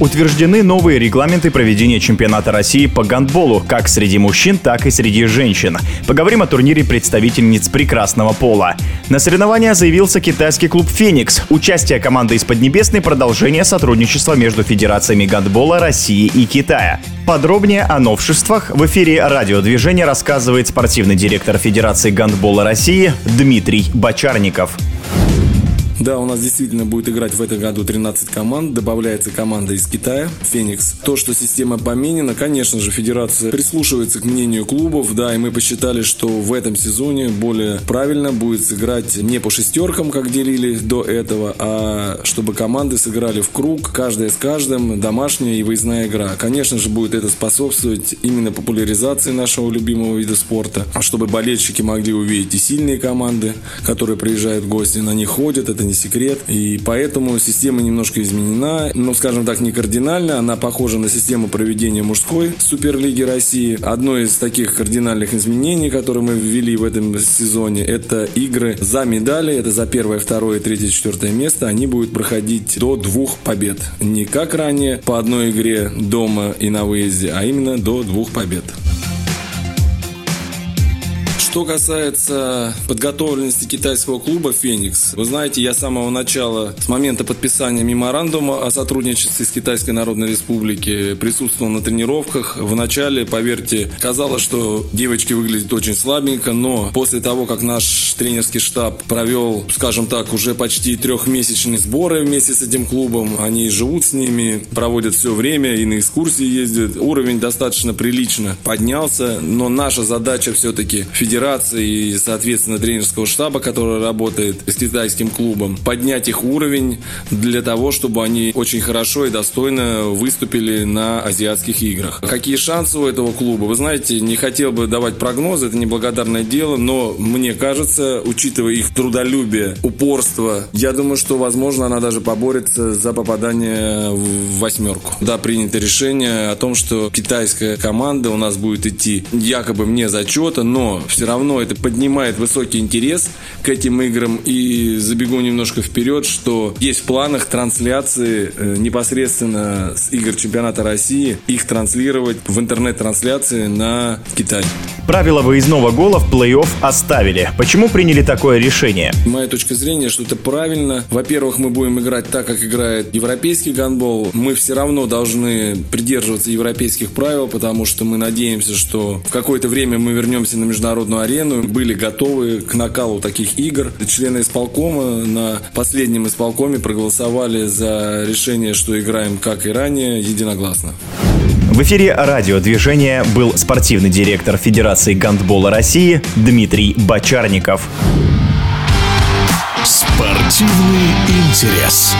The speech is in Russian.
Утверждены новые регламенты проведения чемпионата России по гандболу, как среди мужчин, так и среди женщин. Поговорим о турнире представительниц прекрасного пола. На соревнования заявился китайский клуб «Феникс». Участие команды из Поднебесной – продолжение сотрудничества между федерациями гандбола России и Китая. Подробнее о новшествах в эфире радиодвижения рассказывает спортивный директор Федерации гандбола России Дмитрий Бочарников. Да, у нас действительно будет играть в этом году 13 команд. Добавляется команда из Китая, Феникс. То, что система поменена, конечно же, федерация прислушивается к мнению клубов, да, и мы посчитали, что в этом сезоне более правильно будет сыграть не по шестеркам, как делили до этого, а чтобы команды сыграли в круг, каждая с каждым, домашняя и выездная игра. Конечно же, будет это способствовать именно популяризации нашего любимого вида спорта, а чтобы болельщики могли увидеть и сильные команды, которые приезжают в гости, на них ходят, это не секрет. И поэтому система немножко изменена, но, скажем так, не кардинально. Она похожа на систему проведения мужской Суперлиги России. Одно из таких кардинальных изменений, которые мы ввели в этом сезоне, это игры за медали. Это за первое, второе, третье, четвертое место. Они будут проходить до двух побед. Не как ранее по одной игре дома и на выезде, а именно до двух побед. Что касается подготовленности китайского клуба «Феникс», вы знаете, я с самого начала, с момента подписания меморандума о сотрудничестве с Китайской Народной Республикой, присутствовал на тренировках. Вначале, поверьте, казалось, что девочки выглядят очень слабенько, но после того, как наш тренерский штаб провел, скажем так, уже почти трехмесячные сборы вместе с этим клубом, они живут с ними, проводят все время и на экскурсии ездят. Уровень достаточно прилично поднялся, но наша задача все-таки федерации федерации и, соответственно, тренерского штаба, который работает с китайским клубом, поднять их уровень для того, чтобы они очень хорошо и достойно выступили на азиатских играх. Какие шансы у этого клуба? Вы знаете, не хотел бы давать прогнозы, это неблагодарное дело, но мне кажется, учитывая их трудолюбие, упорство, я думаю, что, возможно, она даже поборется за попадание в восьмерку. Да, принято решение о том, что китайская команда у нас будет идти якобы вне зачета, но все равно это поднимает высокий интерес к этим играм. И забегу немножко вперед, что есть в планах трансляции э, непосредственно с игр чемпионата России, их транслировать в интернет-трансляции на Китай. Правила выездного гола в плей-офф оставили. Почему приняли такое решение? Моя точка зрения, что это правильно. Во-первых, мы будем играть так, как играет европейский гандбол. Мы все равно должны придерживаться европейских правил, потому что мы надеемся, что в какое-то время мы вернемся на международную арену, были готовы к накалу таких игр. Члены исполкома на последнем исполкоме проголосовали за решение, что играем как и ранее, единогласно. В эфире радиодвижения был спортивный директор Федерации гандбола России Дмитрий Бочарников. Спортивный интерес.